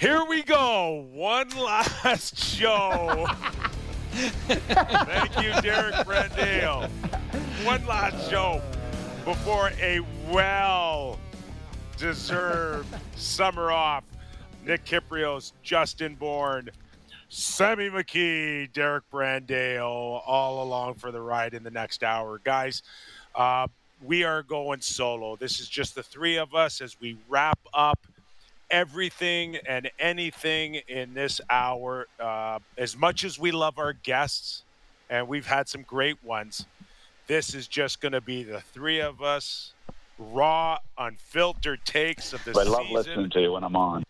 Here we go. One last show. Thank you, Derrick Brandeo. One last show before a well deserved summer off. Nick Kypreos, Justin Bourne, Sammy McKee, Derrick Brandeo, all along for the ride in the next hour. Guys, uh, we are going solo. This is just the three of us as we wrap up everything and anything in this hour. Uh, as much as we love our guests, and we've had some great ones, this is just going to be the three of us, raw, unfiltered takes of the I love season listening to you when I'm on.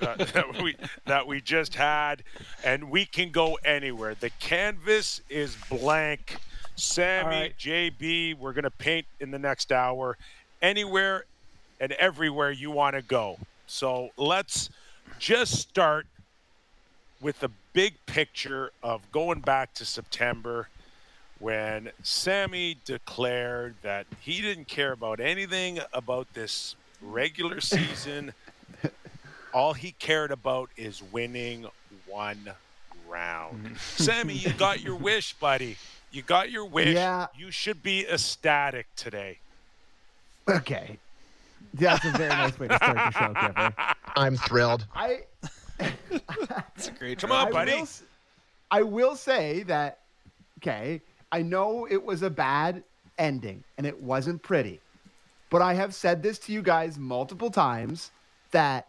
that, that we that we just had, and we can go anywhere. The canvas is blank. Sammy, right. JB, we're gonna paint in the next hour, anywhere and everywhere you want to go. So let's just start with the big picture of going back to September when Sammy declared that he didn't care about anything about this regular season. All he cared about is winning one round. Mm-hmm. Sammy, you got your wish, buddy. You got your wish. Yeah. You should be ecstatic today. Okay. That's a very nice way to start the show, Kipper. I'm thrilled. I It's a great Come on, I buddy. Will, s- I will say that, okay, I know it was a bad ending and it wasn't pretty, but I have said this to you guys multiple times that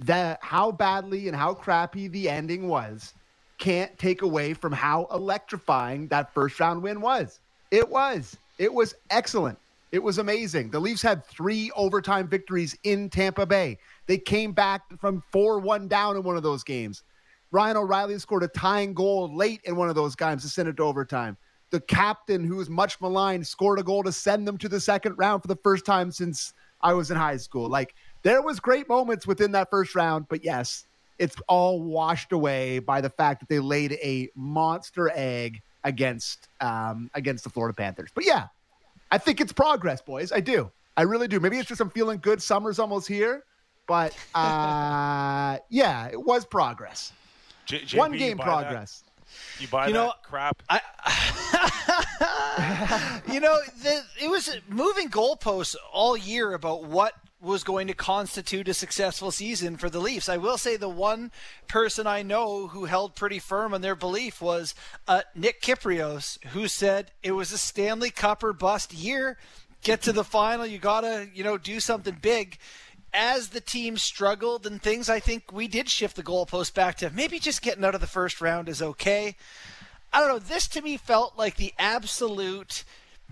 that how badly and how crappy the ending was can't take away from how electrifying that first round win was. It was. It was excellent. It was amazing. The Leafs had three overtime victories in Tampa Bay. They came back from 4 1 down in one of those games. Ryan O'Reilly scored a tying goal late in one of those games to send it to overtime. The captain, who was much maligned, scored a goal to send them to the second round for the first time since I was in high school. Like there was great moments within that first round, but yes, it's all washed away by the fact that they laid a monster egg against um, against the Florida Panthers. But yeah, I think it's progress, boys. I do. I really do. Maybe it's just I'm feeling good. Summer's almost here, but uh, yeah, it was progress. J- JB, One you game buy that? progress. You buy You that know, crap? you know, the, it was moving goalposts all year about what was going to constitute a successful season for the Leafs. I will say the one person I know who held pretty firm on their belief was uh, Nick Kypreos, who said it was a Stanley Cup or bust year. Get to the final, you gotta, you know, do something big. As the team struggled and things, I think we did shift the goalpost back to maybe just getting out of the first round is okay. I don't know. This to me felt like the absolute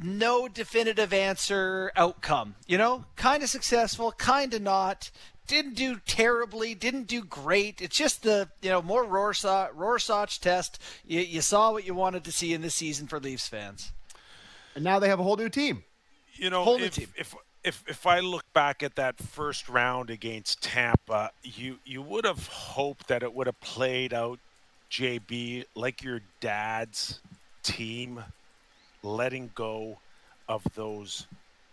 no definitive answer outcome. You know, kind of successful, kind of not. Didn't do terribly, didn't do great. It's just the you know more Rorschach, Rorschach test. You, you saw what you wanted to see in this season for Leafs fans. And now they have a whole new team. you know, Whole new if, team. if if if I look back at that first round against Tampa, you you would have hoped that it would have played out, JB, like your dad's team, letting go of those,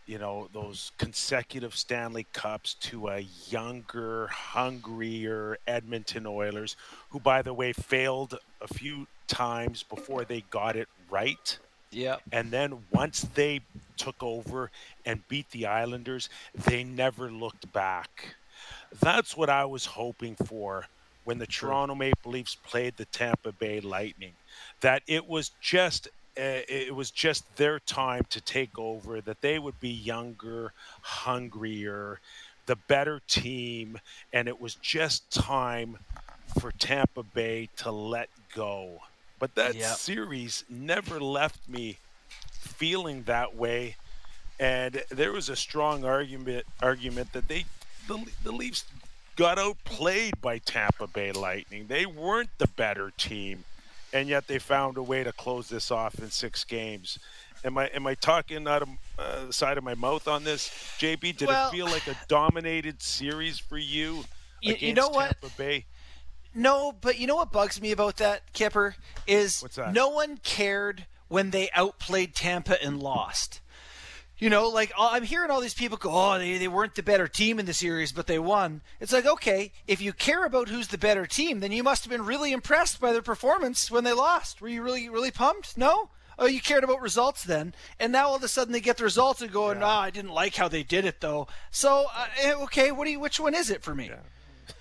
you know, those consecutive Stanley Cups to a younger, hungrier Edmonton Oilers, who, by the way, failed a few times before they got it right. Yep. And then once they took over and beat the Islanders, they never looked back. That's what I was hoping for when the Toronto Maple Leafs played the Tampa Bay Lightning. That it was just it was just their time to take over. That they would be younger, hungrier, the better team, and it was just time for Tampa Bay to let go. But that Yep. series never left me feeling that way. And there was a strong argument argument that they the, the Leafs got outplayed by Tampa Bay Lightning. They weren't the better team, and yet they found a way to close this off in six games. Am I am I talking out of uh, the side of my mouth on this, JB? Did Well- it feel like a dominated series for you? You- you against know what? Tampa Bay. No, but you know what bugs me about that, Kipper, is What's that? no one cared when they outplayed Tampa and lost. You know, like uh, I'm hearing all these people go, "Oh, they, they weren't the better team in the series, but they won." It's like, okay, if you care about who's the better team, then you must have been really impressed by their performance when they lost. Were you really, really pumped? No. Oh, you cared about results then, and now all of a sudden they get the results and go, "No, yeah. oh, I didn't like how they did it though." So, uh, eh, okay, what do you? Which one is it for me?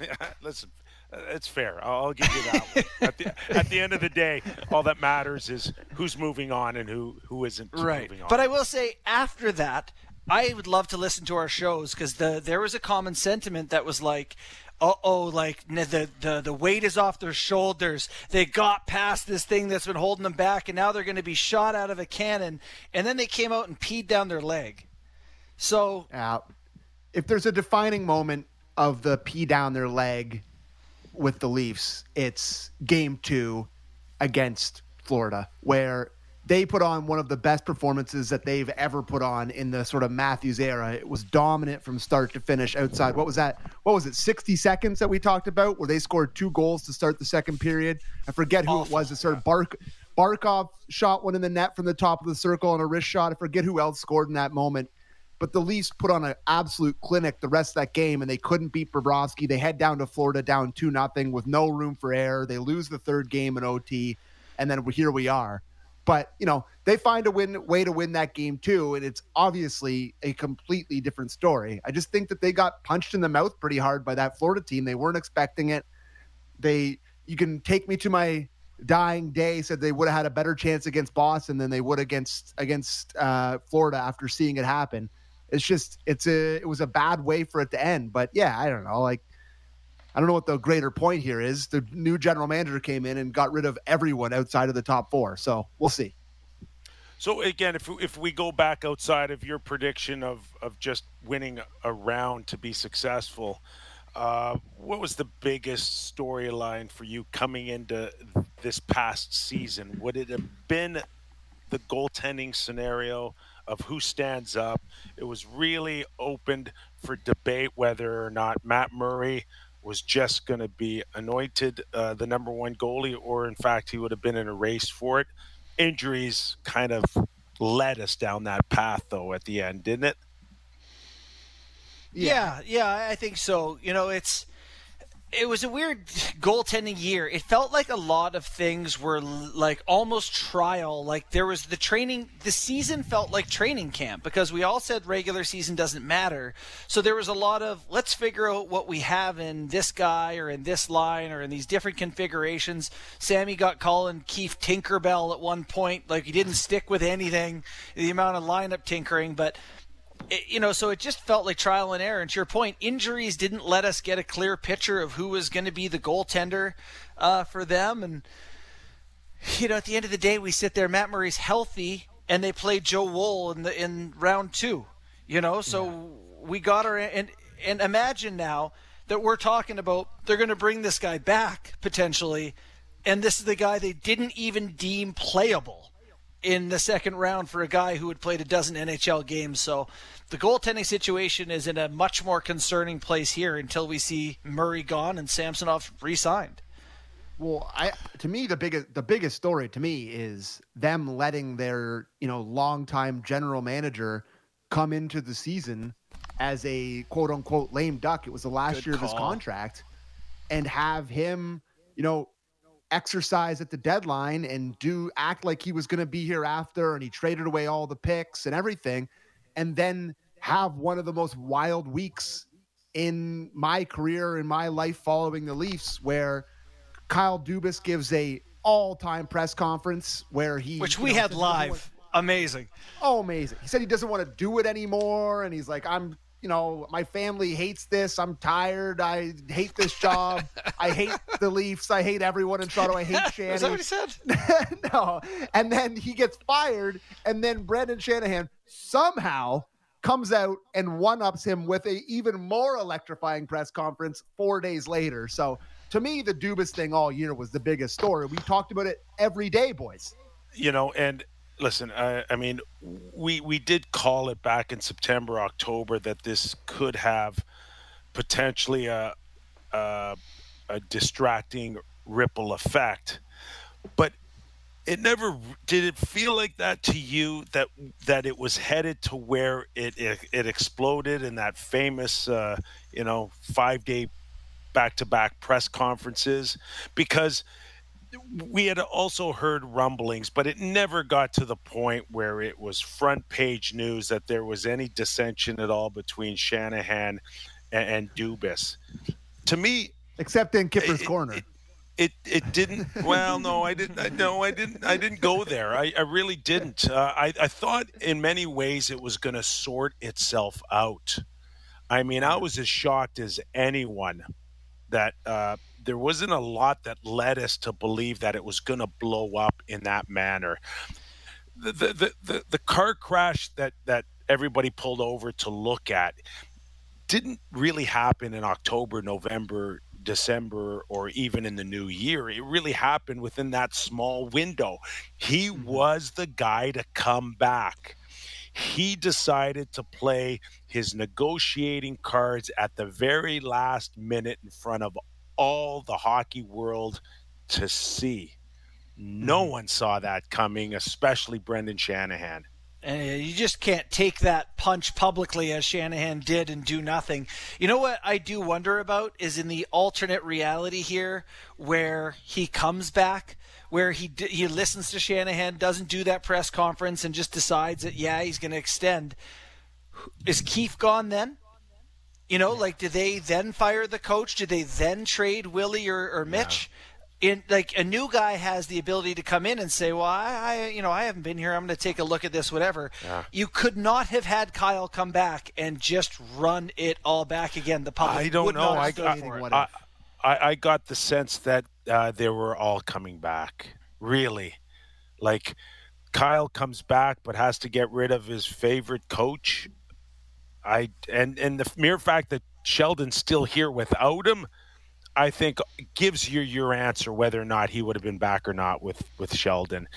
Yeah. Listen, it's fair. I'll give you that. one. at, the, at the end of the day, all that matters is who's moving on and who who isn't right. moving on. But I will say, after that, I would love to listen to our shows because the there was a common sentiment that was like, "Uh oh, like the the the weight is off their shoulders. They got past this thing that's been holding them back, and now they're going to be shot out of a cannon." And then they came out and peed down their leg. So, uh, if there's a defining moment of the pee down their leg with the Leafs, it's game two against Florida, where they put on one of the best performances that they've ever put on in the sort of Matthews era. It was dominant from start to finish outside. What was that? What was it? 60 seconds that we talked about where they scored two goals to start the second period. I forget who it was. It started Bark Barkov shot one in the net from the top of the circle and a wrist shot. I forget who else scored in that moment. But the Leafs put on an absolute clinic the rest of that game, and they couldn't beat Bobrovsky. They head down to Florida down two nothing with no room for error. They lose the third game in OT, and then here we are. But you know they find a win way to win that game too, and it's obviously a completely different story. I just think that they got punched in the mouth pretty hard by that Florida team. They weren't expecting it. They you can take me to my dying day said they would have had a better chance against Boston than they would against against uh, Florida after seeing it happen it's just it's a it was a bad way for it to end. But yeah, I don't know. Like I don't know what the greater point here is. The new general manager came in and got rid of everyone outside of the top four. So we'll see. So again, if if we go back outside of your prediction of of just winning a round to be successful, uh, what was the biggest storyline for you coming into this past season? Would it have been the goaltending scenario? Of who stands up. It was really opened for debate whether or not Matt Murray was just going to be anointed uh, the number one goalie, or in fact, he would have been in a race for it. Injuries kind of led us down that path, though, at the end, didn't it? Yeah, yeah, I think so. You know, it's it was a weird goaltending year. It felt like a lot of things were like almost trial. Like there was the training, the season felt like training camp because we all said regular season doesn't matter. So there was a lot of let's figure out what we have in this guy or in this line or in these different configurations. Sammy got calling Keefe Tinkerbell at one point. Like he didn't stick with anything, the amount of lineup tinkering, but it, you know, so it just felt like trial and error. And to your point, injuries didn't let us get a clear picture of who was going to be the goaltender uh, for them. And you know, at the end of the day, we sit there. Matt Murray's healthy, and they played Joe Woll in the in round two. You know, so yeah. we got our and and imagine now that we're talking about they're going to bring this guy back potentially, and this is the guy they didn't even deem playable in the second round for a guy who had played a dozen NHL games. So the goaltending situation is in a much more concerning place here until we see Murray gone and Samsonov re-signed. Well, I to me the biggest the biggest story to me is them letting their you know longtime general manager come into the season as a quote unquote lame duck. It was the last Good year call. of his contract, and have him you know exercise at the deadline and do act like he was going to be here after and he traded away all the picks and everything and then have one of the most wild weeks in my career in my life following the Leafs where Kyle Dubas gives a all-time press conference where he which we know, had live. Amazing. Oh amazing. He said he doesn't want to do it anymore and he's like I'm you know, my family hates this. I'm tired. I hate this job. I hate the Leafs. I hate everyone in Toronto. I hate Shannon. Is that what he said? no. And then he gets fired, and then Brendan Shanahan somehow comes out and one ups him with a even more electrifying press conference four days later. So to me, the Dubas thing all year was the biggest story. We talked about it every day, boys. You know, and listen, I, I, mean, we we did call it back in September, October that this could have potentially a a, a distracting ripple effect, but it never did it feel like that to you that that it was headed to where it it, it exploded in that famous uh, you know five day back to back press conferences? Because we had also heard rumblings, but it never got to the point where it was front page news that there was any dissension at all between Shanahan and, and Dubas. To me, except in Kipper's it, corner. It, it, it didn't. Well, no, I didn't. No, I didn't. I didn't go there. I, I really didn't. Uh, I, I thought in many ways it was going to sort itself out. I mean, I was as shocked as anyone that uh, there wasn't a lot that led us to believe that it was going to blow up in that manner. The, the, the, the, the car crash that, that everybody pulled over to look at didn't really happen in October, November, December, or even in the new year. It really happened within that small window. He mm-hmm. was the guy to come back. He decided to play his negotiating cards at the very last minute in front of all the hockey world to see. No mm-hmm. one saw that coming, especially Brendan Shanahan. And you just can't take that punch publicly as Shanahan did and do nothing. You know what I do wonder about is in the alternate reality here where he comes back, where he he listens to Shanahan, doesn't do that press conference, and just decides that yeah he's going to extend. Is Keefe gone then? You know, like, do they then fire the coach? Do they then trade Willie or, or Mitch? Yeah. In like a new guy has the ability to come in and say, "Well, I, I you know, I haven't been here. I'm going to take a look at this, whatever." Yeah. You could not have had Kyle come back and just run it all back again. The public I don't know. I, I, I, I, got the sense that uh, they were all coming back. Really, like Kyle comes back, but has to get rid of his favorite coach I and and the mere fact that Sheldon's still here without him, I think gives you your answer whether or not he would have been back or not with with Sheldon.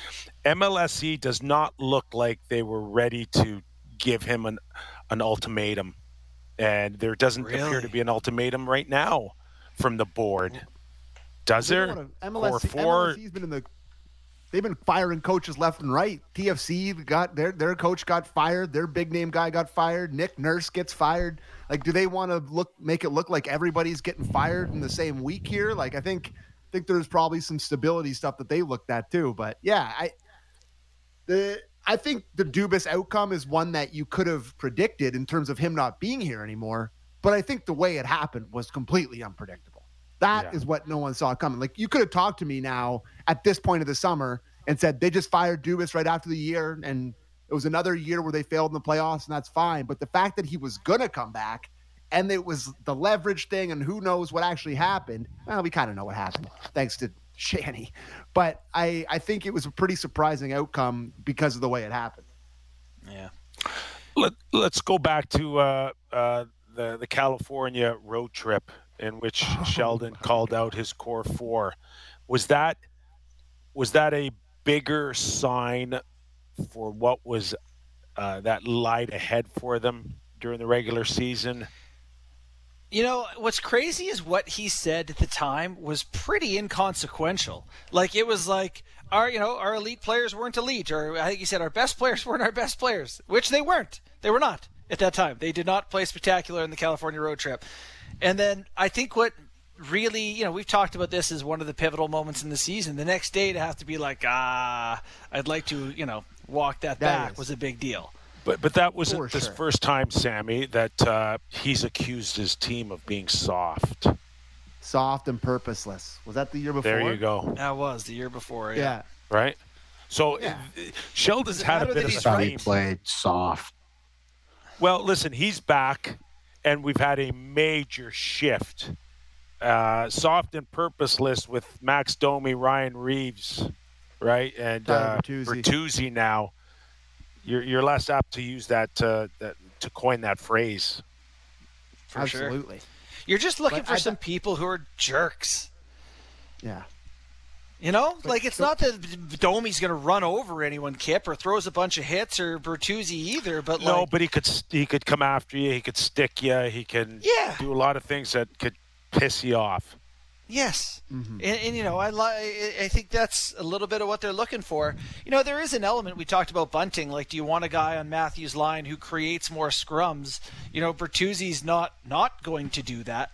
MLSE does not look like they were ready to give him an an ultimatum, and there doesn't really? appear to be an ultimatum right now from the board. Does there? MLS, MLSE's been in the they've been firing coaches left and right. TFC got their their coach got fired. Their big name guy got fired. Nick Nurse gets fired. Like, do they want to look make it look like everybody's getting fired in the same week here? Like, I think I think there's probably some stability stuff that they looked at too. But yeah, I the I think the Dubas outcome is one that you could have predicted in terms of him not being here anymore. But I think the way it happened was completely unpredictable. That yeah. is what no one saw coming. Like you could have talked to me now at this point of the summer and said they just fired Dubas right after the year and it was another year where they failed in the playoffs and that's fine. But the fact that he was gonna come back and it was the leverage thing and who knows what actually happened. Well, we kind of know what happened thanks to Shanny. But I, I think it was a pretty surprising outcome because of the way it happened. Yeah. Let, let's go back to uh, uh, the, the California road trip in which Sheldon called out his core four. Was that was that a bigger sign for what was uh, that light ahead for them during the regular season? You know, what's crazy is what he said at the time was pretty inconsequential. Like it was like our, you know, our elite players weren't elite, or I think he said our best players weren't our best players, which they weren't. They were not at that time. They did not play spectacular in the California road trip. And then I think what really, you know, we've talked about this as one of the pivotal moments in the season. The next day to have to be like, ah, I'd like to, you know, walk that, that back is. was a big deal. But but that wasn't this first time, Sammy, that uh, he's accused his team of being soft. Soft and purposeless. Was that the year before? There you go. That was the year before. Yeah. yeah. Right. So yeah. Sheldon's had a bit of stream. played soft. Well, listen, he's back and we've had a major shift. Uh, soft and purposeless with Max Domi, Ryan Reaves, right, and uh, Bertuzzi now. You're you're less apt to use that, uh, that to coin that phrase. For Absolutely. Sure. You're just looking but for I, some people who are jerks. Yeah. You know, but like it's so, not that Domi's going to run over anyone, Kip, or throws a bunch of hits, or Bertuzzi either. But no, like, but he could he could come after you. He could stick you. He can yeah. do a lot of things that could piss you off. Yes, Mm-hmm. and, and you know, I li- I think that's a little bit of what they're looking for. You know, there is an element we talked about bunting. Like, do you want a guy on Matthews' line who creates more scrums? You know, Bertuzzi's not not going to do that.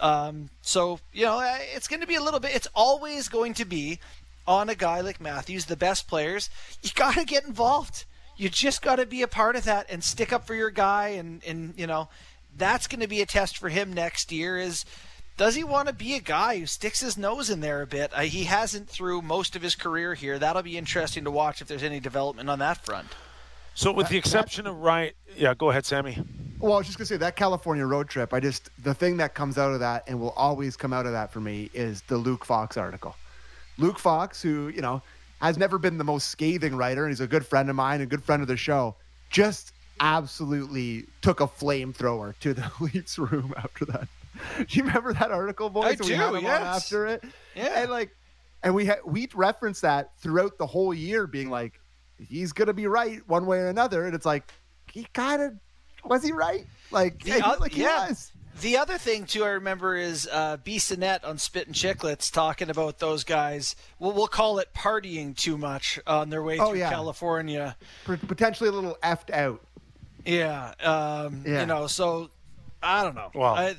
Um, so you know, uh, it's going to be a little bit. It's always going to be on a guy like Matthews, the best players. You got to get involved. You just got to be a part of that and stick up for your guy. And and you know, that's going to be a test for him next year. Is does he want to be a guy who sticks his nose in there a bit? Uh, he hasn't through most of his career here. That'll be interesting to watch if there's any development on that front. So, with the exception of Ryan, yeah, go ahead, Sammy. Well, I was just gonna say that California road trip. I just the thing that comes out of that and will always come out of that for me is the Luke Fox article. Luke Fox, who you know has never been the most scathing writer, and he's a good friend of mine, a good friend of the show, just absolutely took a flamethrower to the Leafs room after that. Do you remember that article, boys? I do, yes. after it, Yeah. and like, and we had we referenced that throughout the whole year, being like, he's gonna be right one way or another, and it's like he kind of was he right? Like, The yeah, oth- like he yeah. was. The other thing too, I remember is uh, Bissonnette on Spit and Chicklets talking about those guys. Well, we'll call it partying too much on their way Oh, through yeah. California. Potentially a little effed out. Yeah, um, Yeah. you know. So I don't know. Well, I,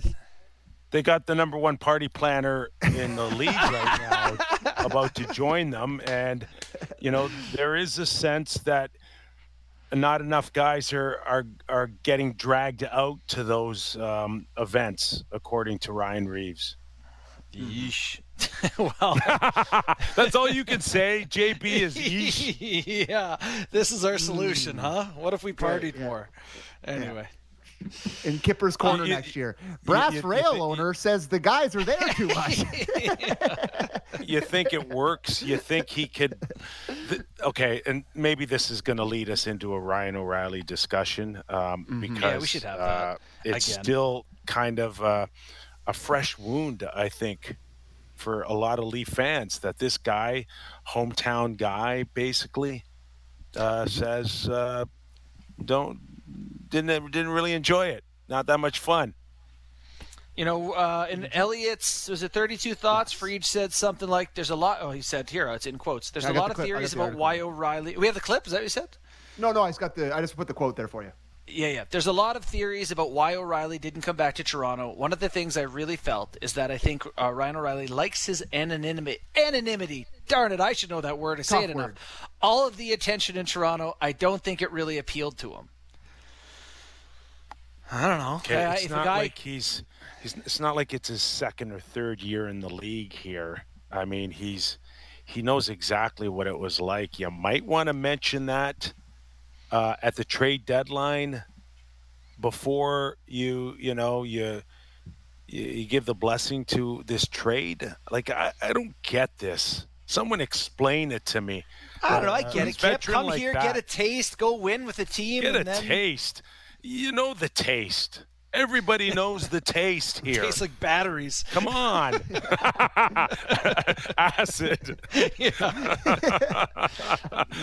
They got the number one party planner in the league right now about to join them. And, you know, there is a sense that not enough guys are, are, are getting dragged out to those um, events, according to Ryan Reaves. yeesh. well, That's all you can say. JB is yeesh. yeah. This is our solution, huh? What if we partied yeah. more? Anyway. In Kipper's corner you- next year. Brass you- you Rail think- owner says the guys are there too much. you think it works. You think he could. Th- okay, and maybe this is going to lead us into a Ryan O'Reilly discussion um, because Mm-hmm. Yeah, we should have that uh, it's again. still kind of uh, a fresh wound, I think, for a lot of Leaf fans that this guy, hometown guy, basically uh, says uh, don't didn't didn't really enjoy it. Not that much fun. You know, uh, in Elliotte's was it 32 thoughts? Freed said something like, "There's a lot." Oh, he said here. It's in quotes. There's I a lot the of clip. Theories the about why O'Reilly. We have the clip. Is that what you said? no, no, I just got the. I just put the quote there for you. Yeah, yeah. There's a lot of theories about why O'Reilly didn't come back to Toronto. One of the things I really felt is that I think uh, Ryan O'Reilly likes his anonymity. Anonymity. Darn it, I should know that word. I say Tough it enough. word. All of the attention in Toronto, I don't think it really appealed to him. I don't know. Okay, I- it's if not guy, like he's, he's. It's not like it's his second or third year in the league here. I mean, he's he knows exactly what it was like. You might want to mention that uh, at the trade deadline before you you know you you, you give the blessing to this trade. Like I, I don't get this. Someone explain it to me. I don't know. I Uh, get who's it. Kip, come like here, that? get a taste, go win with a team, Get a then taste. You know the taste. Everybody knows the taste here. tastes like batteries. Come on. Acid.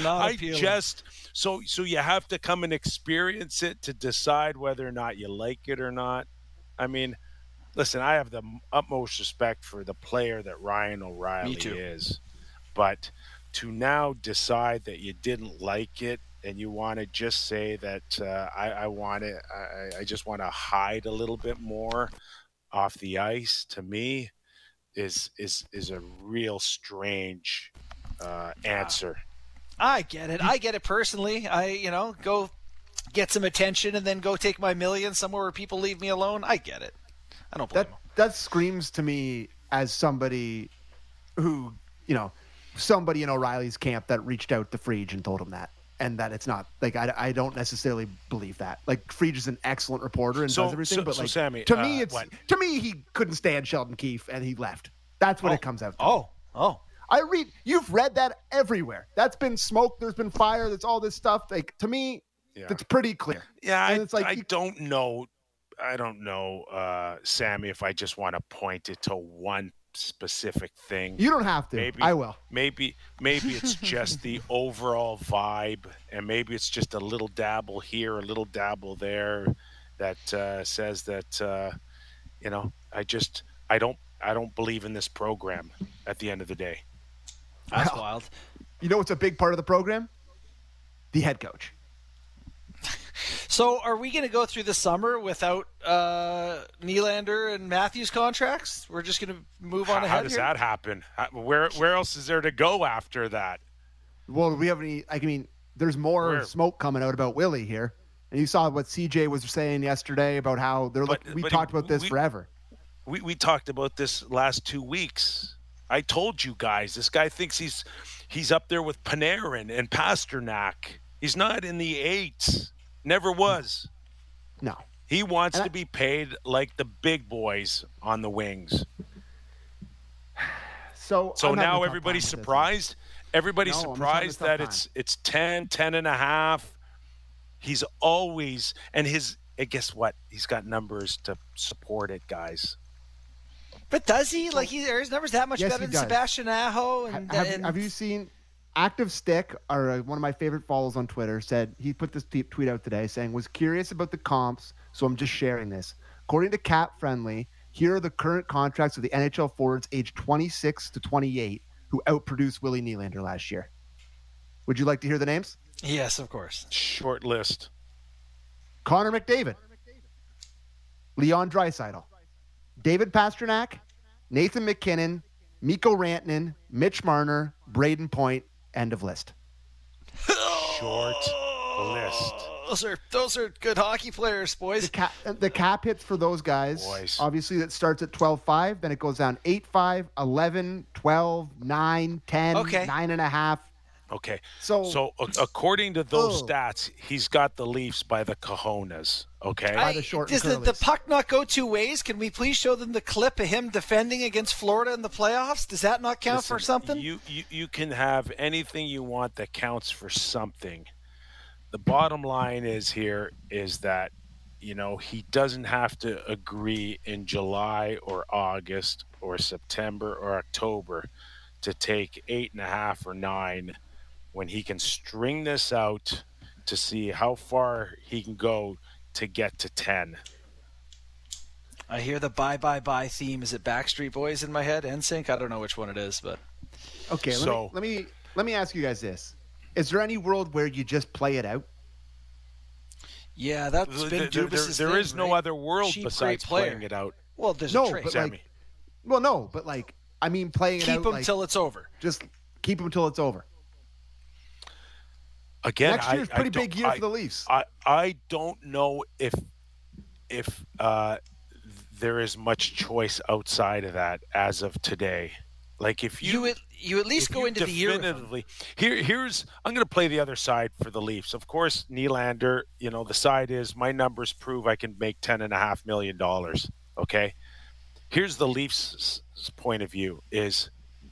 Not I appealing. just so so you have to come and experience it to decide whether or not you like it or not. I mean, listen, I have the utmost respect for the player that Ryan O'Reilly is. But to now decide that you didn't like it and you want to just say that uh, I, I want it, I, I just want to hide a little bit more off the ice, to me, is is is a real strange uh, answer. I get it. I get it personally. I, you know, go get some attention and then go take my million somewhere where people leave me alone. I get it. I don't blame That him. that screams to me as somebody who you know somebody in O'Reilly's camp that reached out to Frege and told him that. And that it's not like I, I don't necessarily believe that. Like Frege is an excellent reporter and So- does everything, so- but so, like Sammy, to uh, me it's what? to me he couldn't stand Sheldon Keefe and he left. That's what it comes out. To. Oh, oh. I read you've read that everywhere. That's been smoke. There's been fire. That's all this stuff. Like to me, Yeah. it's pretty clear. Yeah, And I, it's like I you- don't know. I don't know, uh, Sammy, if I just want to point it to one specific thing. You don't have to. Maybe I will. Maybe maybe it's just the overall vibe, and maybe it's just a little dabble here, a little dabble there, that uh, says that uh, you know I just I don't I don't believe in this program at the end of the day. That's Well, wild. You know what's a big part of the program? The head coach. So, are we going to go through the summer without uh, Nylander and Matthews contracts? We're just going to move on How, ahead how does here? that happen? Where where else is there to go after that? Well, do we have any? I mean, there's more Where? smoke coming out about Willie here, and you saw what CJ was saying yesterday about how they're. But- look, we but talked about this we- forever. We we talked about this last two weeks. I told you guys this guy thinks he's he's up there with Panarin and Pastrnak. He's not in the eights. Never was. No, He wants I- to be paid like the big boys on the wings. so So I'm now everybody's time with this. surprised. Everybody's No, surprised that tough it's it's 10, 10 and a half. He's always and his and guess what? He's got numbers to support it, guys. But does he? Like, he, his numbers that much Yes, better than does. Sebastian Aho? And, Have, and have you seen Active Stick, or uh, one of my favorite follows on Twitter, said he put this tweet tweet out today saying, was curious about the comps, so I'm just sharing this. According to Cap Friendly, here are the current contracts of the NHL forwards aged 26 to 28 who outproduced Willie Nylander last year. Would you like to hear the names? Yes, of course. Short list. Connor McDavid, Leon Draisaitl, David Pastrnak, Nathan MacKinnon, Mikko Rantanen, Mitch Marner, Brayden Point, end of list. Short list. Those are those are good hockey players, the boys. cap, the cap hits for those guys Boys. obviously that starts at 12-5 then it goes down 8-5 11 12 9 10 Okay. 9 and a half Okay. So- so a- according to those Ugh. stats, he's got the Leafs by the cojones. Okay. By the short does the, the puck not go two ways? Can we please show them the clip of him defending against Florida in the playoffs? Does that not count for something? You, you you can have anything you want that counts for something. The bottom line is here is that you know he doesn't have to agree in July or August or September or October to take eight and a half or nine when he can string this out to see how far he can go to get to ten. I hear the bye bye bye theme. Is it Backstreet Boys in my head? NSYNC? I don't know which one it is, but okay let, So- me, let me let me ask you guys this is there any world where you just play it out yeah, that's been there- there- Dubas's there thing, is no right? other world Cheap, besides playing it out. Well, there's no a trade. but like well no but like i mean playing it Keep them like, till it's over. just keep them till it's over Again, next year's I- pretty I big year I- for the leafs I I don't know if if uh, there is much choice outside of that as of today. Like if you You at, you at least go into the year. definitively here here's I'm going to play the other side for the Leafs. Of course, Nylander. You know the side is my numbers prove I can make ten and a half million dollars. Okay, here's the Leafs' point of view: is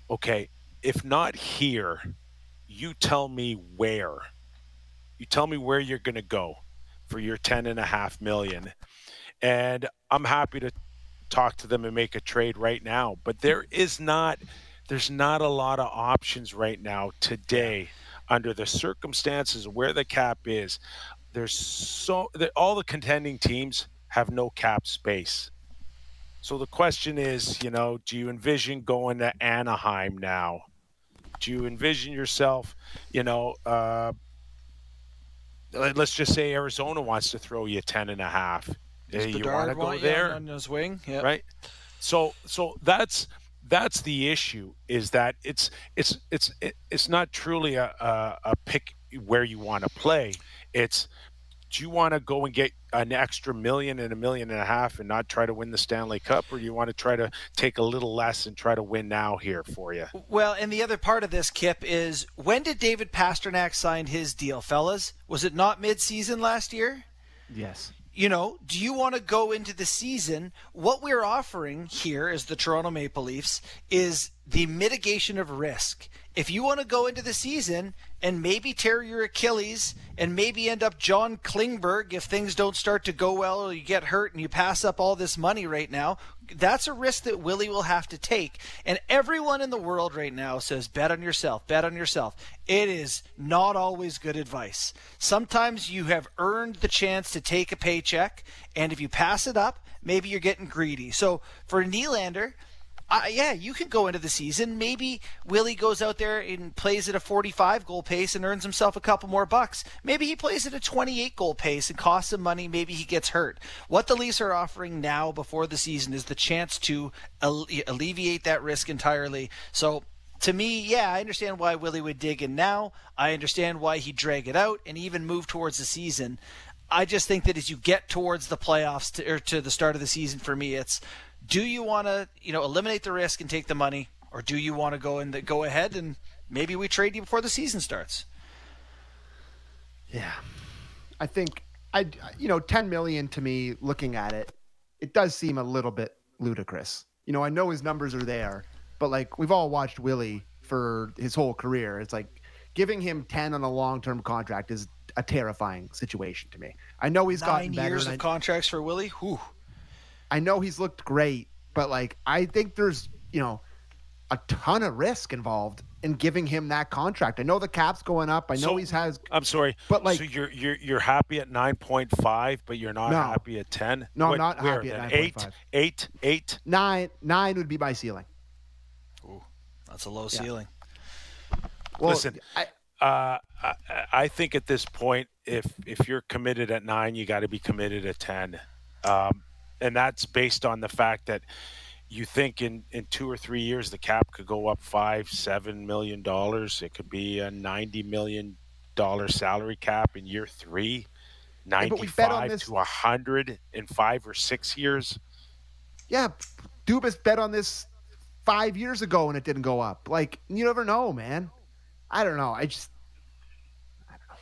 okay if not here, you tell me where. You tell me where you're going to go for your ten and a half million and I'm happy to talk to them and make a trade right now. But there is not, there's not a lot of options right now today under the circumstances where the cap is. There's so that all the contending teams have no cap space. So the question is, you know, do you envision going to Anaheim now? Do you envision yourself, you know, uh, let's just say Arizona wants to throw you 10 and a half. Does you want to go there? on, his wing? Yeah. right so so that's that's the issue is that it's it's it's it's not truly a a, a pick where you want to play it's do you want to go and get an extra million and a million and a half and not try to win the Stanley Cup or do you want to try to take a little less and try to win now here for you Well, and the other part of this, Kip, is when did David Pastrnak sign his deal, fellas? Was it not mid-season last year? yes you know, do you want to go into the season? What we're offering here as the Toronto Maple Leafs is the mitigation of risk. If you want to go into the season and maybe tear your Achilles and maybe end up John Klingberg if things don't start to go well or you get hurt and you pass up all this money right now, that's a risk that Willie will have to take. And everyone in the world right now says bet on yourself, bet on yourself. It is not always good advice. Sometimes you have earned the chance to take a paycheck, and if you pass it up, maybe you're getting greedy. So for Nylander, yeah, you can go into the season. Maybe Willie goes out there and plays at a 45 goal pace and earns himself a couple more bucks. Maybe he plays at a 28 goal pace and costs him money. Maybe he gets hurt. What the Leafs are offering now before the season is the chance to alleviate that risk entirely. So to me, yeah, I understand why Willie would dig in now. I understand why he'd drag it out and even move towards the season. I just think that as you get towards the playoffs to, or to the start of the season, for me, it's do you want to you know eliminate the risk and take the money, or do you want to go and go ahead and maybe we trade you before the season starts? Yeah, I think I you know ten million to me, looking at it, it does seem a little bit ludicrous. You know, I know his numbers are there, but like we've all watched Willie for his whole career. It's like giving him ten on a long term contract is a terrifying situation to me. I know he's Nine gotten better. years of I, contracts for Willie. Whew. I know he's looked great, but like I think there's you know a ton of risk involved in giving him that contract. I know the cap's going up. I know So, he's has I'm sorry, But, like- so you're you're you're happy at nine point five, but you're not No. happy at ten. No, I'm not where happy at then? 9.5. Eight, eight, eight. nine. Nine would be my ceiling. Ooh. That's a low ceiling. Well, Listen, I, Uh, I, I think at this point, if if you're committed at nine, you got to be committed at ten, um, and that's based on the fact that you think in in two or three years the cap could go up five, seven million dollars. It could be a ninety million dollar salary cap in year three. but we bet on this- to 100 in five or six years. yeah, Dubas bet on this five years ago and it didn't go up. Like you never know, man. I don't know. I just, I don't know.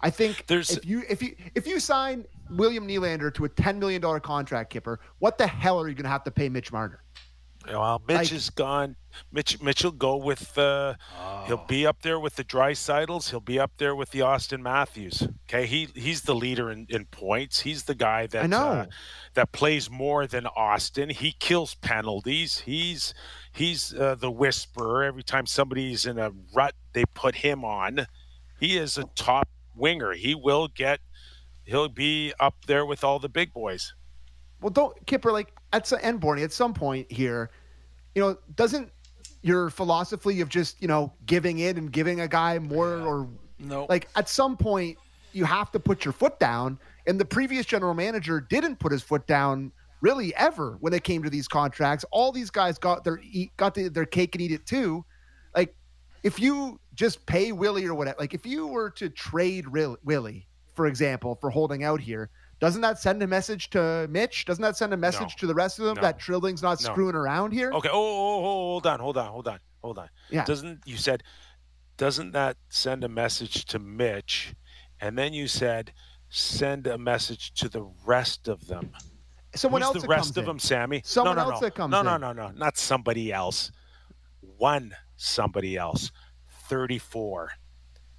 I think There's- if you if you if you sign William Nylander to a ten million dollar contract, Kipper, what the hell are you going to have to pay Mitch Marner? Well, Mitch Like- is gone. Mitch Mitchell go with. Uh, He'll be up there with the Draisaitls. He'll be up there with the Auston Matthews. Okay, he he's the leader in, in points. He's the guy that. Uh, that plays more than Auston. He kills penalties. He's he's uh, the whisperer. Every time somebody's in a rut, they put him on. He is a top winger. He will get. He'll be up there with all the big boys. Well, don't Kipper like at some end Borny, at some point here, you know, doesn't your philosophy of just you know giving in and giving a guy more or No. like at some point you have to put your foot down and the previous general manager didn't put his foot down really ever when it came to these contracts all these guys got their eat, got the, their cake and eat it too like if you just pay willie or whatever like if you were to trade willie for example for holding out here doesn't that send a message to mitch doesn't that send a message No. to the rest of them No. that Treliving's not No. screwing around here Okay. Oh, oh, oh, oh, hold on, hold on, hold on, hold on. Yeah. Doesn't you said? Doesn't that send a message to Mitch? And then you said, send a message to the rest of them. someone Who's else the rest of in. them, Sammy? Someone no, no, else no. that comes no, no, no, no, not somebody else. One somebody else. Thirty-four.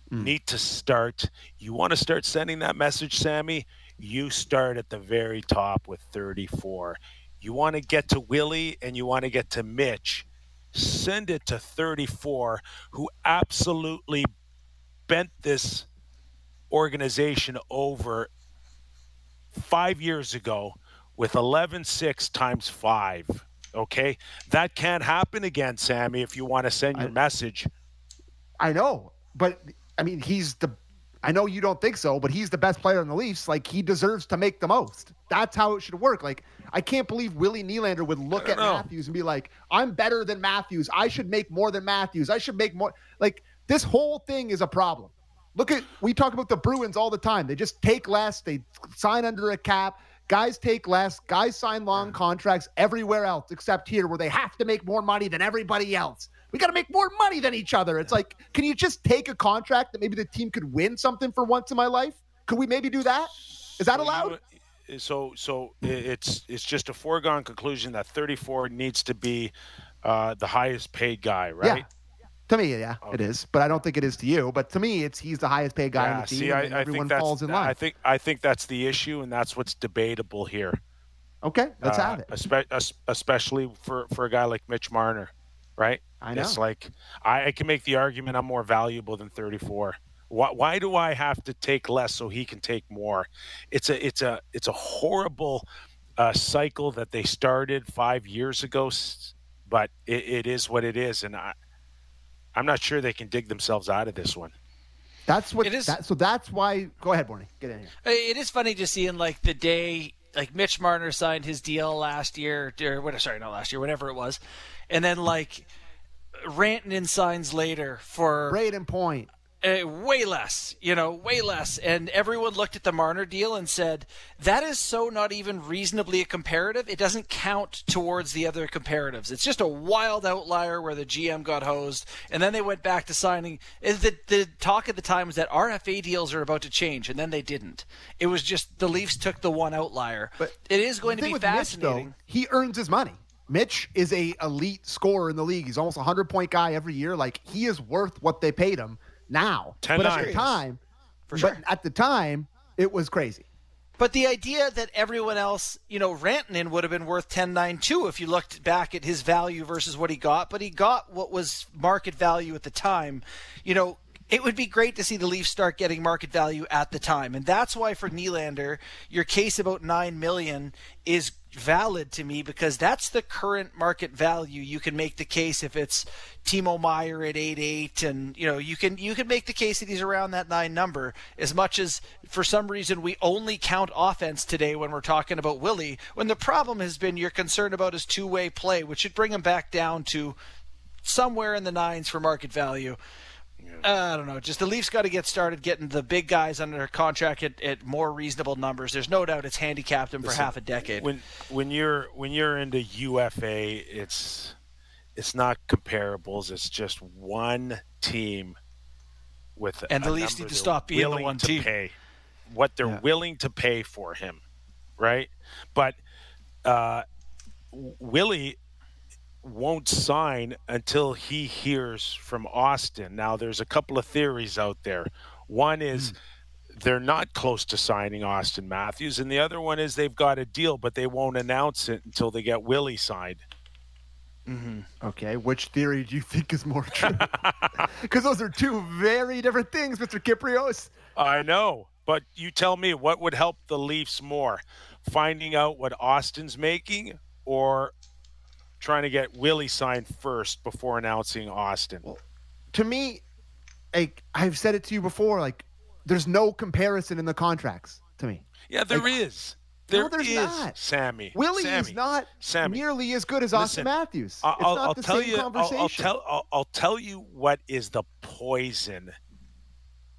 Hmm. Need to start. You want to start sending that message, Sammy? You start at the very top with 34. You want to get to Willie and you want to get to Mitch. Send it to 34, who absolutely bent this organization over five years ago with 11 6 times five. Okay? That can't happen again, Sammy, if you want to send your I- message. I know, but I mean, he's the. I know you don't think so, but he's the best player on the Leafs. Like he deserves to make the most. That's how it should work. Like I can't believe Willie Nylander would look at know. Matthews and be like, "I'm better than Matthews. I should make more than Matthews. I should make more." Like this whole thing is a problem. Look at we talk about the Bruins all the time. They just take less. They sign under a cap. Guys take less. Guys sign long contracts everywhere else except here, where they have to make more money than everybody else. We got to make more money than each other. It's like, can you just take a contract that maybe the team could win something for once in my life? Could we maybe do that? Is that allowed? so so it's it's just a foregone conclusion that 34 needs to be uh, the highest paid guy, right? Yeah. To me, yeah, it is. But I don't think it is to you. But to me, it's he's the highest paid guy on Yeah, the team. see, I, then I everyone think that's falls in line. I think I think that's the issue, and that's what's debatable here. okay, let's Uh, have it. especially for for a guy like Mitch Marner, right? I know. It's like I, I can make the argument I'm more valuable than 34. Why, why do I have to take less so he can take more? It's a it's a it's a horrible uh, cycle that they started five years ago, but it, it is what it is, and I, I'm not sure they can dig themselves out of this one. That's what. It is- That, so that's why. Go ahead, Borny. Get in here. It is funny to see in like the day like Mitch Marner signed his deal last year or what sorry not last year whatever it was, and then like Rantanen signs later for Brayden Point. uh, way less, you know, way less. And everyone looked at the Marner deal and said, that is so not even reasonably a comparative. It doesn't count towards the other comparatives. It's just a wild outlier where the GM got hosed. And then they went back to signing. The, the talk at the time was that RFA deals are about to change, and then they didn't. It was just the Leafs took the one outlier. But it is going to be fascinating. Mitch, though, he earns his money. Mitch is a elite scorer in the league. He's almost a hundred point guy every year. Like he is worth what they paid him now. Ten but at the time, For but sure. at the time, it was crazy. But the idea that everyone else, you know, Rantanen would have been worth 10.9 too if you looked back at his value versus what he got, but he got what was market value at the time. You know, it would be great to see the Leafs start getting market value at the time. And that's why for Nylander, your case about 9 million is valid to me because that's the current market value. You can make the case if it's Timo Meier at 8-8 and you know, you can you can make the case that he's around that 9 number as much as for some reason we only count offense today when we're talking about Willie when the problem has been you're concerned about his two-way play which should bring him back down to somewhere in the nines for market value. Uh, I don't know. Just the Leafs got to get started getting the big guys under contract at, at more reasonable numbers. There's no doubt it's handicapped them for half a decade. When when you're when you're into UFA, it's it's not comparables. It's just one team with And the a Leafs need to stop being the one to team. Pay what they're Yeah. willing to pay for him, right? But uh, Willie won't sign until he hears from Auston. Now, there's a couple of theories out there. One is they're not close to signing Auston Matthews, and the other one is they've got a deal, but they won't announce it until they get Willie signed. Mm-hmm. Okay, which theory do you think is more true? Because those are two very different things, Mr. Kypreos. I know, but you tell me what would help the Leafs more, finding out what Auston's making or trying to get Willie signed first before announcing Auston. To me, like I've said it to you before, like there's no comparison in the contracts to me. yeah, there is. There No, there's is, not. Sammy. Willie Sammy. is not Sammy. nearly as good as Auston Listen, Matthews. I'll, it's I'll- not I'll the tell same you. I'll, conversation. I'll tell. I'll, I'll tell you what is the poison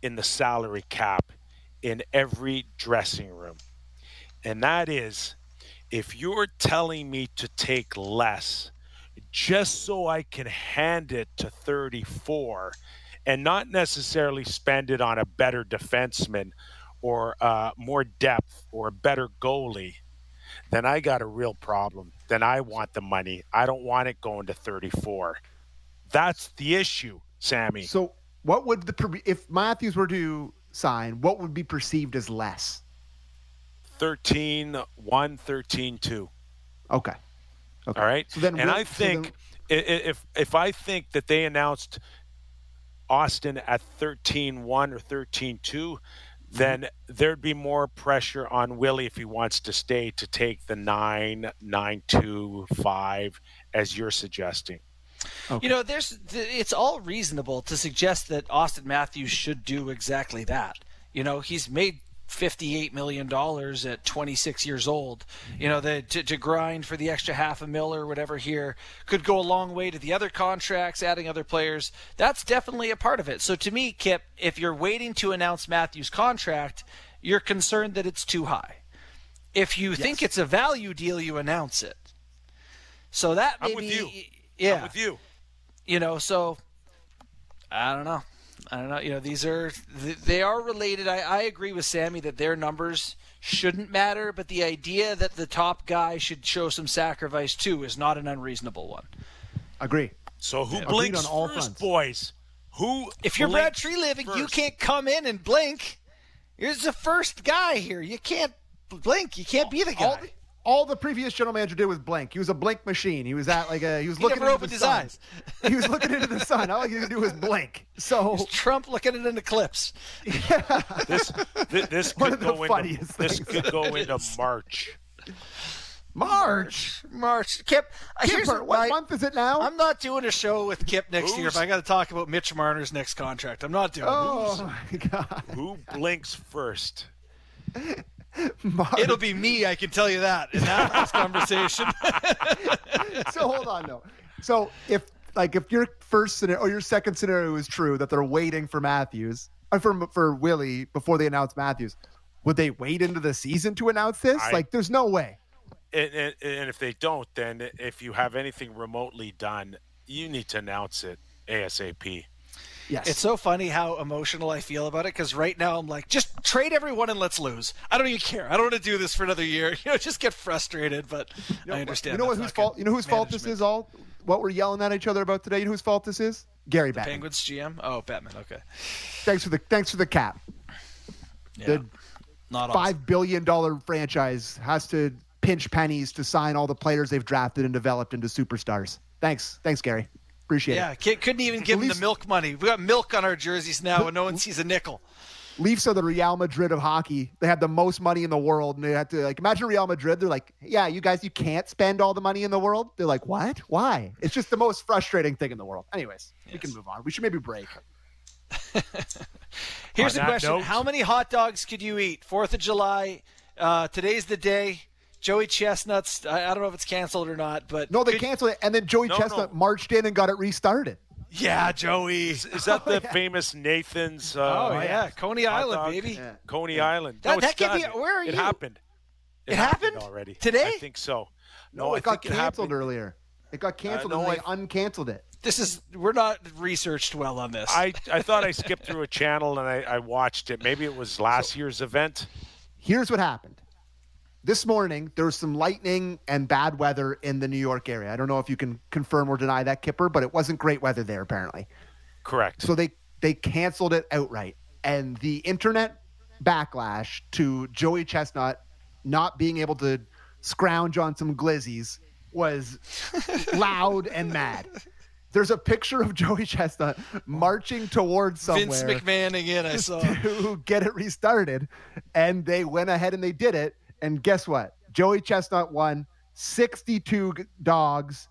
in the salary cap in every dressing room, and that is if you're telling me to take less just so I can hand it to 34 and not necessarily spend it on a better defenseman or uh, more depth or a better goalie, then I got a real problem. Then I want the money. I don't want it going to 34. That's the issue, Sammy. So, what would the if Matthews were to sign? What would be perceived as less? 13 1, 13 2. Okay. Okay. All right. So then, and I think i i if if I think that they announced Auston at 13-1 or 13-2, mm-hmm. then there'd be more pressure on Willie if he wants to stay to take the 9 9 2 5 as you're suggesting. You know, there's it's all reasonable to suggest that Auston Matthews should do exactly that. You know, he's made fifty-eight million dollars at 26 years old. You mm-hmm. know, the, to, to grind for the extra half a mil or whatever here could go a long way to the other contracts, adding other players. That's definitely a part of it. So to me, Kip, if you're waiting to announce Matthews' contract, you're concerned that it's too high. If you think it's a value deal, you announce it. So that I'm with you. yeah, I'm with you. you know so i don't know i don't know you know these are they are related. I, I agree with sammy that their numbers shouldn't matter but the idea that the top guy should show some sacrifice too is not an unreasonable one. Agree. So who Agreed blinks on all first, fronts. boys? Who if you're Brad Treliving you can't come in and blink. You're the first guy here. You can't blink. You can't be the guy All the, all the previous general manager did was blink. He was a blink machine. He was at like a he was He looking never into opened the his sun. eyes. he was looking into the sun. All he could do was blink. So trump looking at an eclipse This thi- this One could of the go into funniest this could go into March. March. March. Kip, uh, here's Kipper, what my- month is it now? I'm not doing a show with Kip next year if I got to talk about Mitch Marner's next contract. I'm not doing oh my god. Who blinks first? March. it. It'll be me, I can tell you that, in that last conversation. so hold on though. So if like if your first scenario or your second scenario is true that they're waiting for Matthews or for for Willie before they announce Matthews, would they wait into the season to announce this? I- like, there's no way. And, and, and if they don't, then if you have anything remotely done, you need to announce it ASAP. Yes. It's so funny how emotional I feel about it because right now I'm like, just trade everyone and let's lose. I don't even care. I don't want to do this for another year. You know, just get frustrated. But I understand. You know what? Whose fault? You know whose fault this is? All what we're yelling at each other about today. You know whose fault this is? Gary Batman. Penguins GM. Oh, Batman. Okay. Thanks for the thanks for the cap. Yeah. The not awesome. five billion dollar franchise has to pinch pennies to sign all the players they've drafted and developed into superstars. Thanks, thanks, Gary. Appreciate Yeah, it. kid couldn't even give him the milk money. We got milk on our jerseys now, and no one sees a nickel. Leafs are the Real Madrid of hockey. They have the most money in the world, and they have to like imagine Real Madrid. They're like, yeah, you guys, you can't spend all the money in the world. They're like, what? Why? It's just the most frustrating thing in the world. Anyways, we can move on. We should maybe break. Here's On the question: note- How many hot dogs could you eat? Fourth of July. Uh, today's the day. Joey Chestnuts. I, I don't know if it's canceled or not, but No, they could- canceled it, and then Joey No, Chestnut no. marched in and got it restarted. Yeah, Joey. Is that the famous Nathan's? Uh, Oh yeah, Coney Island, dog? baby. Yeah. Coney Island. That- no, that it's could be- where are it you? It happened. It happened? already Today? I think so. No, I it got think it canceled happened. earlier. It got canceled, no, and they I- uncanceled it. This is we're not researched well on this. I, I thought I skipped through a channel and I, I watched it. Maybe it was last year's event. Here's what happened. This morning, there was some lightning and bad weather in the New York area. I don't know if you can confirm or deny that, Kipper, but it wasn't great weather there, apparently. Correct. So they they canceled it outright, and the internet backlash to Joey Chestnut not being able to scrounge on some glizzies was loud and mad. There's a picture of Joey Chestnut marching towards somewhere Vince McMahon again. I saw. to get it restarted, and they went ahead and they did it. And guess what? Joey Chestnut won 62 dogs,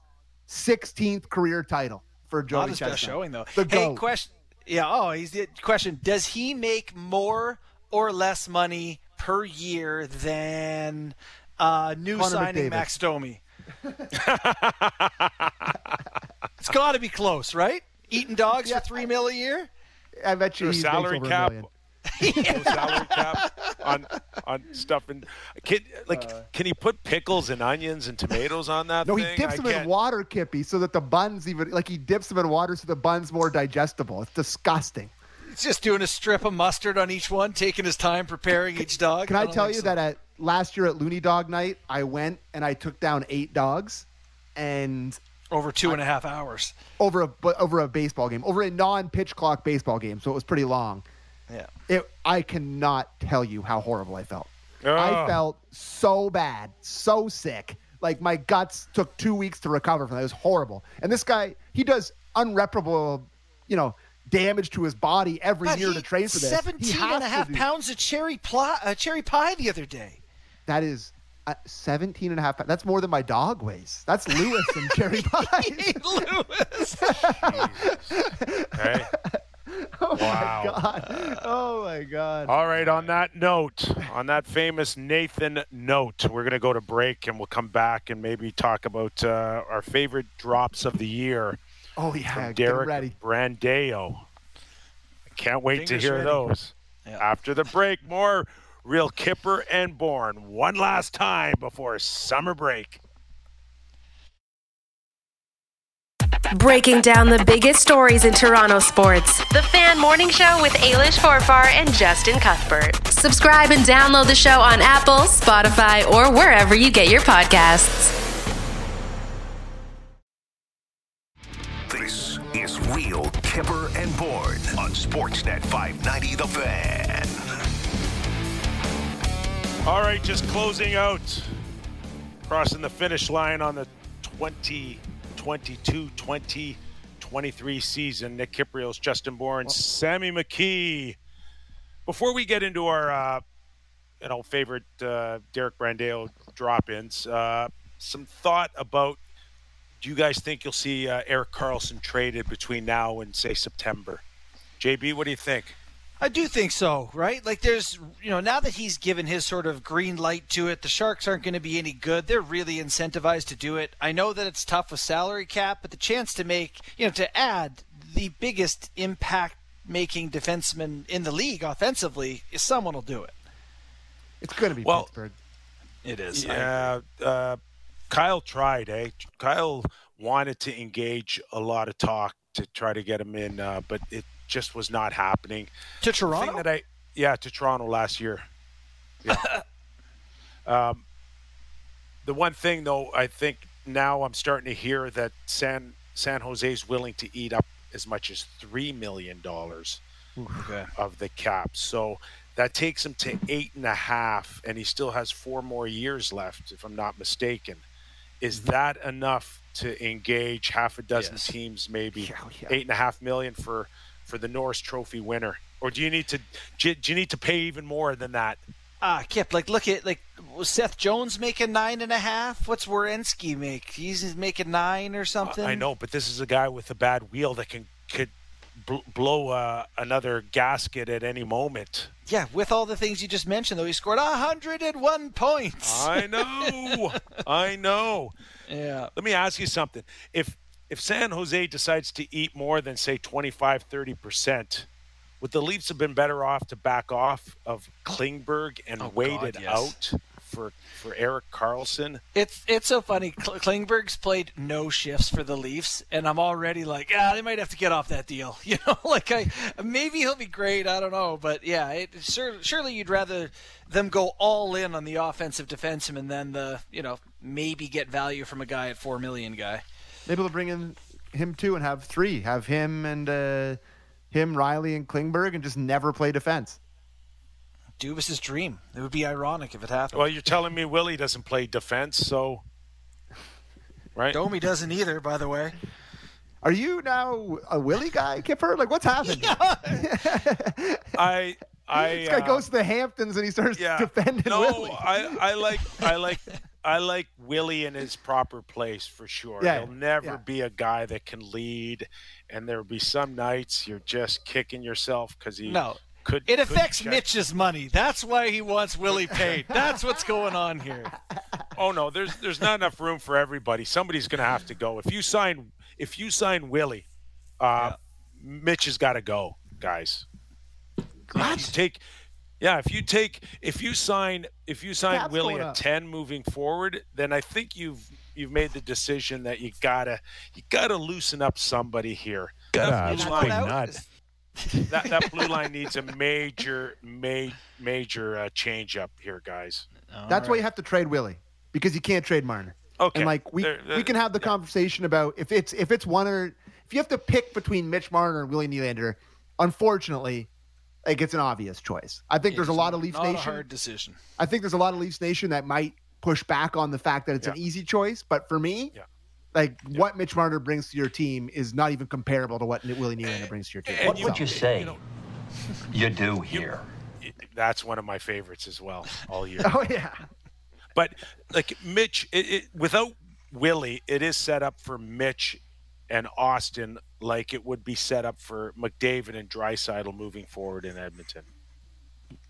16th career title for Joey Not his Chestnut. best showing though. The hey, GOAT. question. Yeah. Oh, he's the question. Does he make more or less money per year than uh, new Connor signing McDavid. Max Domi? it's got to be close, right? Eating dogs Yeah, for three mil a year. I bet you Your he makes salary over a cap, million. No salary cap on on stuff and can like uh. can he put pickles and onions and tomatoes on that? No, he thing? dips I them in can't- water, Kippy, so that the buns even like he dips them in water so the buns more digestible. It's disgusting. He's just doing a strip of mustard on each one, taking his time preparing each dog. Can I don't tell you so. that at last year at Looney Dog Night, I went and I took down eight dogs, and over two and a half hours? over a but over a baseball game, over a non-pitch clock baseball game, so it was pretty long. Yeah. It I cannot tell you how horrible I felt. I felt so bad, so sick. Like my guts took two weeks to recover from that. It was horrible. And this guy, he does unreparable, you know, damage to his body every But year he- to train for this. 17 has and a half pounds of cherry, pli- uh, cherry pie the other day. That is uh, 17 and a half. That's more than my dog weighs. That's Lewis and cherry pie. Lewis. Hey. oh Wow. my god. Oh my god. All right, on that note, on that famous Nathan note, we're going to go to break and we'll come back and maybe talk about uh, our favorite drops of the year Oh yeah, from get Derrick ready. Brandeo. I can't wait Fingers to hear ready. those. Yeah. After the break, more Real Kipper and Bourne one last time before summer break. Breaking down the biggest stories in Toronto sports. The Fan Morning Show with Ailish Forfar and Justin Cuthbert. Subscribe and download the show on Apple, Spotify, or wherever you get your podcasts. This is Real Kipper and Bourne on Sportsnet 590 The Fan. All right, just closing out, crossing the finish line on the 2022 2023 season. Nick Kypreos, Justin Bourne, Sammy McKee. Before we get into our uh, you know, favorite uh, Derrick Brandeo drop-ins. Uh, some thought about. Do you guys think you'll see uh, Erik Karlsson traded between now and say September? JB, what do you think? I do think so, right? Like there's, you know, now that he's given his sort of green light to it, the Sharks aren't going to be any good. They're really incentivized to do it. I know that it's tough with salary cap, but the chance to make, you know, to add the biggest impact making defenseman in the league offensively, is someone will do it. It's going to be Well- Pittsburgh. It is. Yeah, uh, Kyle tried. Eh, Kyle wanted to engage a lot of talk to try to get him in, uh, but it just was not happening. To The thing Toronto? that I yeah to Toronto last year. Yeah. um, the one thing though, I think now I'm starting to hear that San San Jose is willing to eat up as much as three million dollars Okay. of the cap. So that takes him to eight and a half, and he still has four more years left, if I'm not mistaken. Is that enough to engage half a dozen Yes. teams, maybe Yeah, yeah. eight and a half million for for the Norris Trophy winner, or do you need to do you, need to pay even more than that? Ah, Kip, like look at like was Seth Jones making nine and a half? What's Werenski make? He's making nine or something. I know, but this is a guy with a bad wheel that can could bl- blow uh, another gasket at any moment. Yeah, with all the things you just mentioned, though, he scored hundred and one points. I know, I know. yeah. Let me ask you something. If if San Jose decides to eat more than say 25 30%, would the Leafs have been better off to back off of Klingberg and Oh, God, waited yes. out for for Erik Karlsson? It's it's so funny. Klingberg's played no shifts for the Leafs, and I'm already like, ah, they might have to get off that deal. You know, like I maybe he'll be great. I don't know, but yeah, it, sure, surely you'd rather them go all in on the offensive defenseman than the you know maybe get value from a guy at four million guy. Maybe they'll bring in him too and have three. Have him and uh, him, Rielly, and Klingberg, and just never play defense. Dubas's dream. It would be ironic if it happened. Well, you're telling me Willie doesn't play defense, so right? Domi doesn't either, by the way. Are you now a Willie guy, Kipper? Like, what's happened? I I This guy uh, goes to the Hamptons and he starts yeah. defending no, Willie. I, I like I like I like Willie in his proper place for sure. Yeah, He'll never yeah. be a guy that can lead, and there'll be some nights you're just kicking yourself because he No. could. It affects check- Mitch's money. That's why he wants Willie paid. That's what's going on here. Oh no, there's there's not enough room for everybody. Somebody's gonna have to go. If you sign if you sign Willie, uh, Mitch has got to go, guys. If you take, yeah, if you take if you sign if you sign Cap's Willie at ten moving forward, then I think you've you've made the decision that you gotta you gotta loosen up somebody here. Got That blue big line- nut. that, that blue line needs a major, ma- major uh, change up here, guys. That's why you have to trade Willie because you can't trade Marner. Okay, And like we There- there- we can have the conversation about if it's if it's one or if you have to pick between Mitch Marner and Willie Nylander, unfortunately, like it's an obvious choice. I think there's a lot of Leafs Not a Nation. hard decision. I think there's a lot of Leafs Nation that might push back on the fact that it's an easy choice, but for me, Yeah. like what Mitch Marner brings to your team is not even comparable to what Willie Nylander brings to your team. and What you- would you say you know- you do here? That's one of my favorites as well all year. Oh yeah. But like Mitch, it, it, without Willie, it is set up for Mitch and Auston like it would be set up for McDavid and Draisaitl moving forward in Edmonton.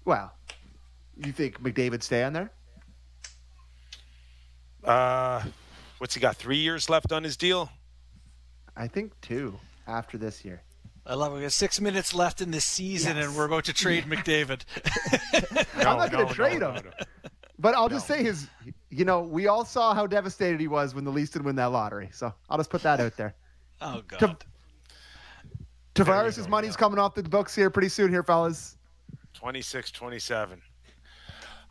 Well, you think McDavid stay on there? Uh, what's he got? Three years left on his deal. I think two after this year. I love it. We got six minutes left in this season, Yes. and we're about to trade McDavid. I'm not going to trade him. But I'll just say his, you know, we all saw how devastated he was when the Leafs didn't win that lottery. So I'll just put that out there. Oh God. Tav- Tavares' money's coming off the books here pretty soon, here, fellas. 26 27.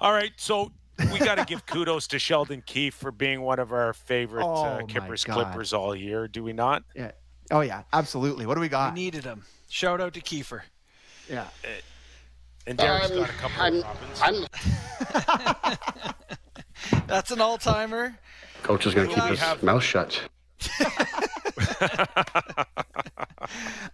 All right, so we got to give kudos to Sheldon Keefe for being one of our favorite Oh, uh, Kippers Clippers all year, do we not? Yeah. Oh yeah, absolutely. What do we got? We needed him. Shout out to Kiefer. yeah. And Derek's Um, got a couple I'm, of Robins. I'm, That's an all timer. Coach is going to keep his have- mouth shut.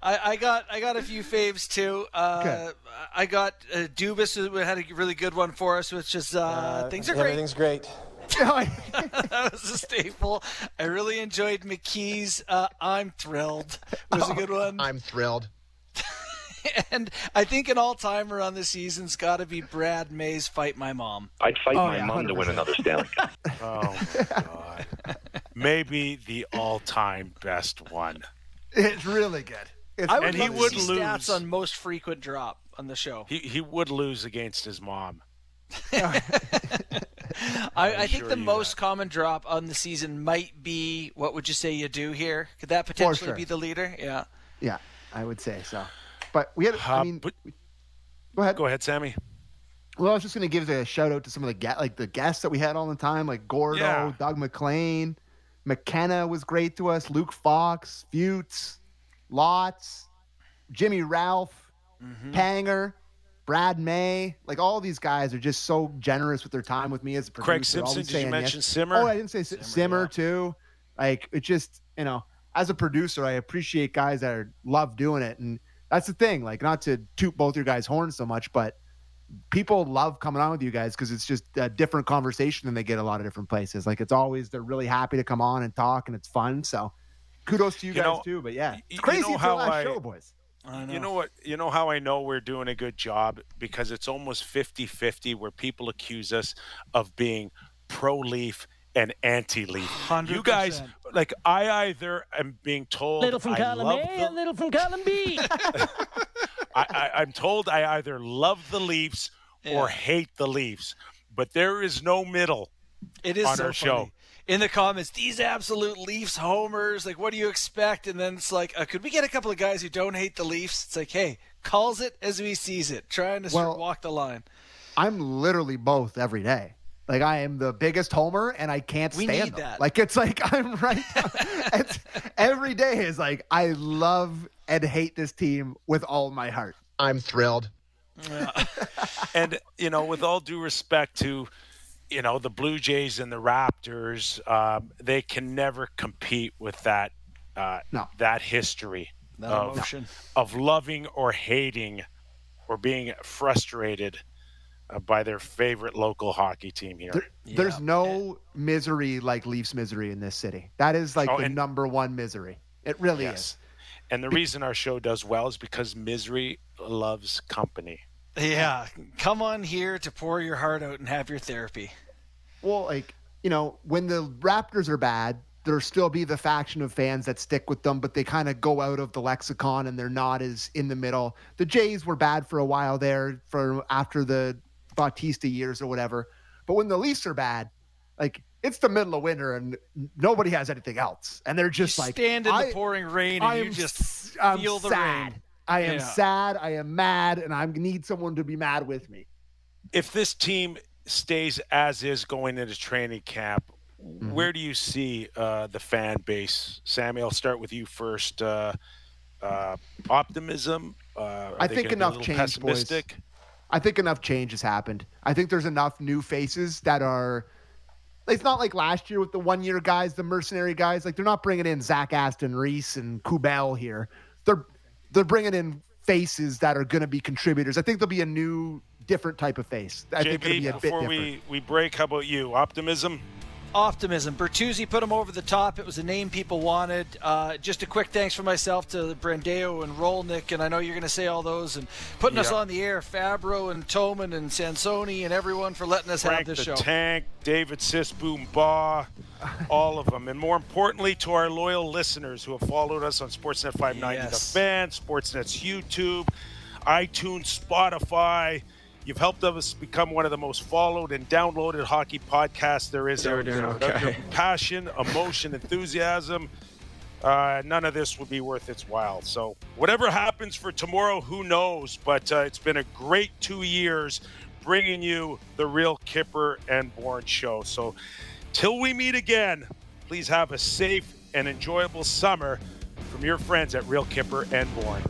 I, I got I got a few faves too. Uh, I I got uh, Dubas who had a really good one for us, which is uh, things are great. Everything's great. that was a staple. I really enjoyed McKee's. Uh, I'm thrilled. Was a good one. I'm thrilled. and I think an all timer on the season's got to be Brad May's "Fight My Mom." I'd fight Oh, my yeah, mom to win another Stanley Cup. Oh, God. Maybe the all-time best one. It's really good. It's I would And he love would see lose. stats on most frequent drop on the show. He he would lose against his mom. I, I think assure the most that. common drop on the season might be what would you say you do here? Could that potentially sure. be the leader? Yeah. yeah, I would say so. But we had. I Uh, mean, but go ahead. go ahead, Sammy. Well, I was just going to give a shout out to some of the get like the guests that we had all the time, like Gordo, Yeah. Doug MacLean, McKenna was great to us, Luke Fox, Futes, Lots, Jimmy Ralph, Mm-hmm. Panger, Brad May. Like all these guys are just so generous with their time with me as a producer. Craig Simpson, did you mention yes. Simmer? Oh, I didn't say Simmer, Simmer yeah. too. Like it just you know, as a producer, I appreciate guys that are, love doing it, and that's the thing. Like not to toot both your guys' horns so much, but people love coming on with you guys because it's just a different conversation than they get a lot of different places. Like it's always they're really happy to come on and talk, and it's fun. So kudos to you, You guys know- too. But yeah, y- it's you crazy. know it's our how last I- show, boys. I know. You know what? You know how I know we're doing a good job because it's almost 50-50 where people accuse us of being pro-leaf and anti-leaf. You guys, like I either am being told Little from I column love A the- little from column B. I, I, I'm told I either love the Leafs or hate the Leafs, but there is no middle. It is on so our show. In the comments, these absolute Leafs homers. Like, what do you expect? And then it's like, uh, could we get a couple of guys who don't hate the Leafs? It's like, hey, calls it as we sees it, trying to Well- walk the line. I'm literally both every day. Like I am the biggest homer, and I can't stand We stand need them. that. Like it's like I'm right. it's, every day is like I love and hate this team with all my heart. I'm thrilled. And you know, with all due respect to, you know, the Blue Jays and the Raptors, um, they can never compete with that uh, No. that history That of emotion. of loving or hating or being frustrated uh, by their favorite local hockey team here. There, There's no misery like Leafs misery in this city. That is like Oh, the and- number one misery. It really Yes. is. And the reason our show does well is because misery loves company. Yeah, come on here to pour your heart out and have your therapy. Well, like, you know, when the Raptors are bad, there'll still be the faction of fans that stick with them, but they kind of go out of the lexicon and they're not as in the middle. The Jays were bad for a while there for after the Bautista years or whatever. But when the Leafs are bad, like it's the middle of winter and nobody has anything else. And they're just you like stand in I- the pouring rain and I you am just I'm feel the sad. rain. I am Yeah. sad. I am mad, and I need someone to be mad with me. If this team stays as is going into training camp, Mm-hmm. where do you see uh, the fan base? Sammy, I'll start with you first. Uh, uh, optimism? Uh, I think gonna be a enough little change, boys. I think enough change has happened. I think there's enough new faces that are. It's not like last year with the one year guys, the mercenary guys. Like they're not bringing in Zach Aston Reese and Kubel here. They're they're bringing in faces that are going to be contributors. I think there'll be a new, different type of face. I think it'll be a bit before different. we, we break, how about you? Optimism? Optimism. Bertuzzi put him over the top. It was a name people wanted. Uh, just a quick thanks for myself to Brandeo and Rolnick, and I know you're going to say all those and putting us on the air. Fabro and Toman and Sansoni and everyone for letting us Frank have this the show. Tank, David Sisboom Baugh, all of them. And more importantly, to our loyal listeners who have followed us on Sportsnet 590 Yes. The Fan, Sportsnet's YouTube, iTunes, Spotify. You've helped us become one of the most followed and downloaded hockey podcasts there is. Doing there. Okay. your passion, emotion, enthusiasm. Uh, none of this would be worth its while. So, whatever happens for tomorrow, who knows? But uh, it's been a great two years bringing you the real Kipper and Bourne show. So, till we meet again, please have a safe and enjoyable summer from your friends at Real Kipper and Bourne.